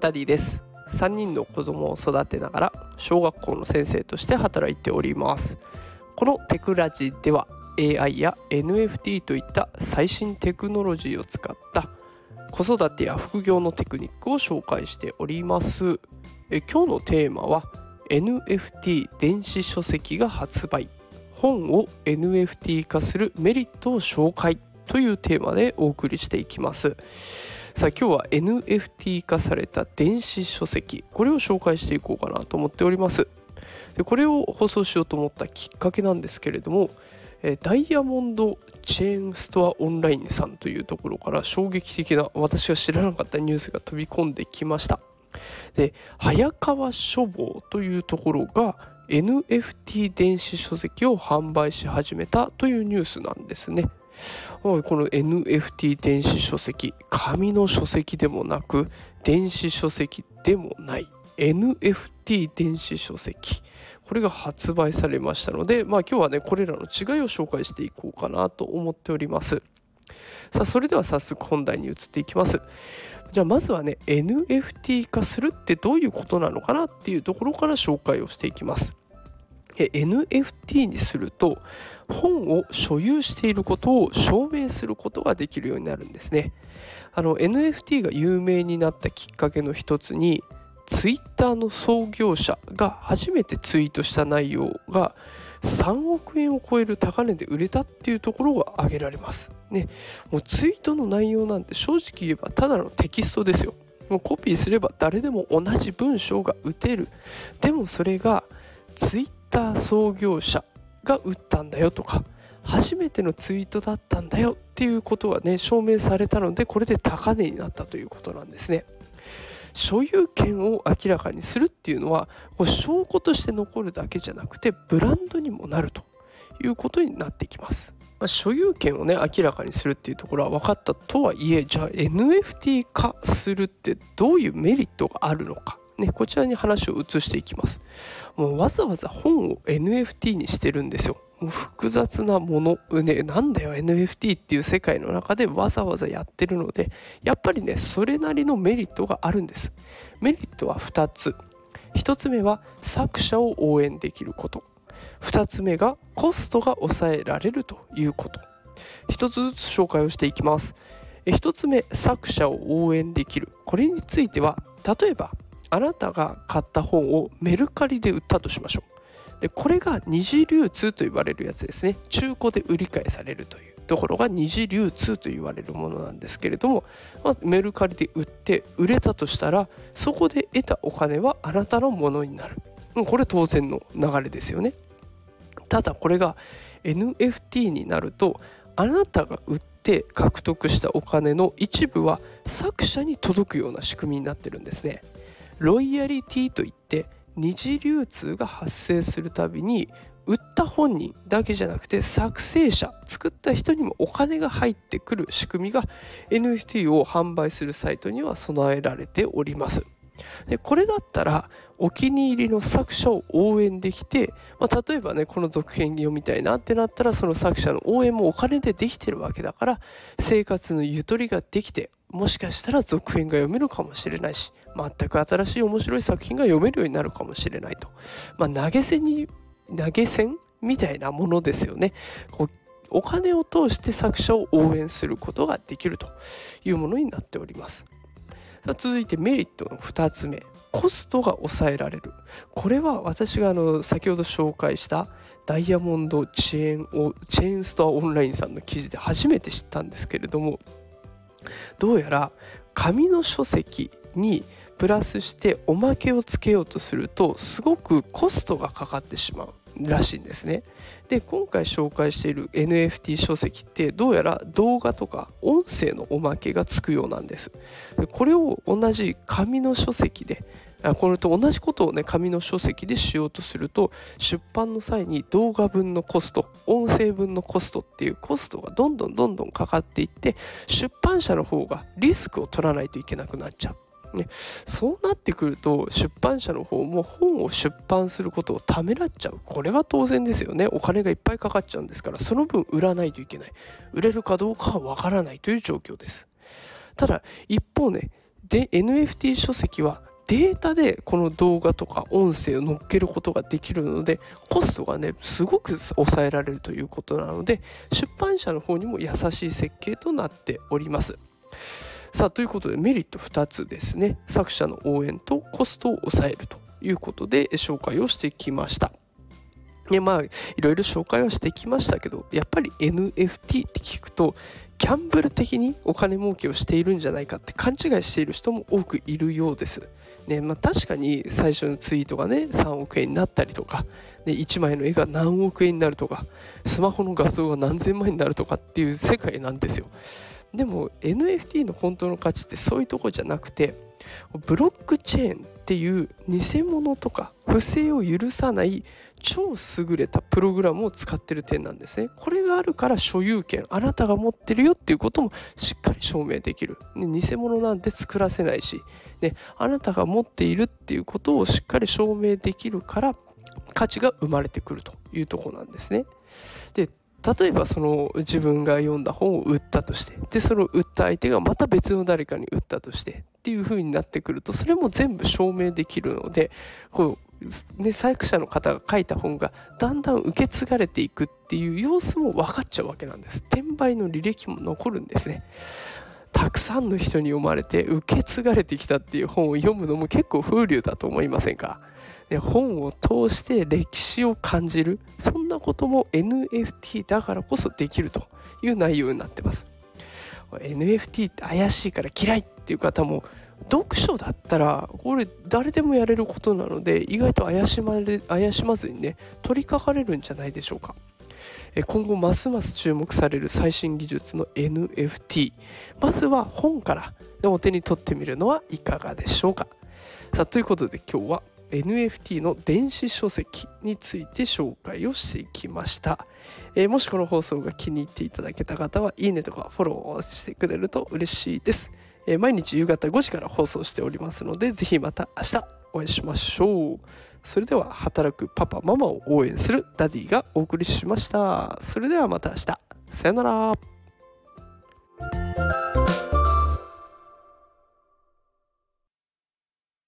ダディです。3人の子供を育てながら小学校の先生として働いております。このテクラジでは AI や NFT といった最新テクノロジーを使った子育てや副業のテクニックを紹介しております。え今日のテーマは NFT 電子書籍が発売。本を NFT 化するメリットを紹介というテーマでお送りしていきます。さあ今日は NFT 化された電子書籍。これを紹介していこうかなと思っております。でこれを放送しようと思ったきっかけなんですけれどもダイヤモンドチェーンストアオンラインさんというところから衝撃的な私が知らなかったニュースが飛び込んできました。で早川書房というところが NFT 電子書籍を販売し始めたというニュースなんですね。この NFT 電子書籍紙の書籍でもなく電子書籍でもない。NFT 電子書籍。これが発売されましたのでまあ今日はねこれらの違いを紹介していこうかなと思っております。さあそれでは早速本題に移っていきます。じゃあまずはね NFT 化するってどういうことなのかなっていうところから紹介をしていきます。NFT にすると本を所有していることを証明することができるようになるんですね。NFT が有名になったきっかけの一つに Twitter の創業者が初めてツイートした内容が3億円を超える高値で売れたっていうところが挙げられます。ね、もうツイートの内容なんて正直言えばただのテキストですよ。もうコピーすれば誰でも同じ文章が打てる。でもそれが Twitter ター創業者が打ったんだよとか初めてのツイートだったんだよっていうことがね証明されたのでこれで高値になったということなんですね。所有権を明らかにするっていうのはこ証拠として残るだけじゃなくてブランドにもなるということになってきます。まあ、所有権をね明らかにするっていうところは分かったとはいえじゃあ NFT 化するってどういうメリットがあるのかね、こちらに話を移していきます。もうわざわざ本を NFT にしてるんですよ。もう複雑なもの、ね、なんだよ NFT っていう世界の中でわざわざやってるので、やっぱりね、それなりのメリットがあるんです。メリットは2つ。1つ目は作者を応援できること。2つ目がコストが抑えられるということ。1つずつ紹介をしていきます。1つ目、作者を応援できる。これについては、例えばあなたが買った本をメルカリで売ったとしましょう。でこれが二次流通と言われるやつですね。中古で売り買いされるというところが二次流通と言われるものなんですけれども、まあ、メルカリで売って売れたとしたらそこで得たお金はあなたのものになる。これ当然の流れですよね。ただこれが NFT になるとあなたが売って獲得したお金の一部は作者に届くような仕組みになってるんですね。ロイヤリティといって二次流通が発生するたびに売った本人だけじゃなくて作成者作った人にもお金が入ってくる仕組みが NFT を販売するサイトには備えられております。でこれだったらお気に入りの作者を応援できて、まあ、例えばねこの続編読みたいなってなったらその作者の応援もお金でできてるわけだから生活のゆとりができてもしかしたら続編が読めるかもしれないし全く新しい面白い作品が読めるようになるかもしれないと、まあ、投げ銭に投げ銭みたいなものですよね。こうお金を通して作者を応援することができるというものになっております。さあ続いてメリットの2つ目。コストが抑えられる。これは私があの先ほど紹介したダイヤモンドチェーンチェーンストアオンラインさんの記事で初めて知ったんですけれどもどうやら紙の書籍にプラスしておまけをつけようとするとすごくコストがかかってしまうらしいんですね。で今回紹介している NFT 書籍ってどうやら動画とか音声のおまけがつくようなんです。でこれを同じ紙の書籍でこれと同じことをね紙の書籍でしようとすると出版の際に動画分のコスト音声分のコストっていうコストがどんどんどんどんかかっていって出版社の方がリスクを取らないといけなくなっちゃう。ね、そうなってくると出版社の方も本を出版することをためらっちゃう。これは当然ですよね。お金がいっぱいかかっちゃうんですから。その分売らないといけない。売れるかどうかはわからないという状況です。ただ一方ねで NFT 書籍はデータでこの動画とか音声を載っけることができるのでコストがねすごく抑えられるということなので出版社の方にも優しい設計となっております。さあということでメリット2つですね。作者の応援とコストを抑えるということで紹介をしてきました。でまあいろいろ紹介はしてきましたけどやっぱり NFT って聞くとギャンブル的にお金儲けをしているんじゃないかって勘違いしている人も多くいるようです。ねまあ、確かに最初のツイートがね3億円になったりとか、ね、1枚の絵が何億円になるとかスマホの画像が何千万円になるとかっていう世界なんですよ。でも NFT の本当の価値ってそういうとこじゃなくてブロックチェーンっていう偽物とか不正を許さない超優れたプログラムを使ってる点なんですね。これがあるから所有権あなたが持ってるよっていうこともしっかり証明できる。ね、偽物なんて作らせないし、ね、あなたが持っているっていうことをしっかり証明できるから価値が生まれてくるというとこなんですね。で例えばその自分が読んだ本を売ったとしてでその売った相手がまた別の誰かに売ったとしてっていう風になってくるとそれも全部証明できるのでこう、ね、作者の方が書いた本がだんだん受け継がれていくっていう様子も分かっちゃうわけなんです。転売の履歴も残るんですね。たくさんの人に読まれて受け継がれてきたっていう本を読むのも結構風流だと思いませんか？本を通して歴史を感じるそんなことも NFT だからこそできるという内容になってます。NFT って怪しいから嫌いっていう方も読書だったらこれ誰でもやれることなので意外と怪しまれ怪しまずにね取りかかれるんじゃないでしょうか。今後ますます注目される最新技術の NFT まずは本からお手に取ってみるのはいかがでしょうか。さあということで今日は NFT の電子書籍について紹介をしていきました、えー、もしこの放送が気に入っていただけた方はいいねとかフォローしてくれると嬉しいです、えー、毎日夕方5時から放送しておりますのでぜひまた明日お会いしましょう。それでは働くパパママを応援するダディがお送りしました。それではまた明日。さよなら。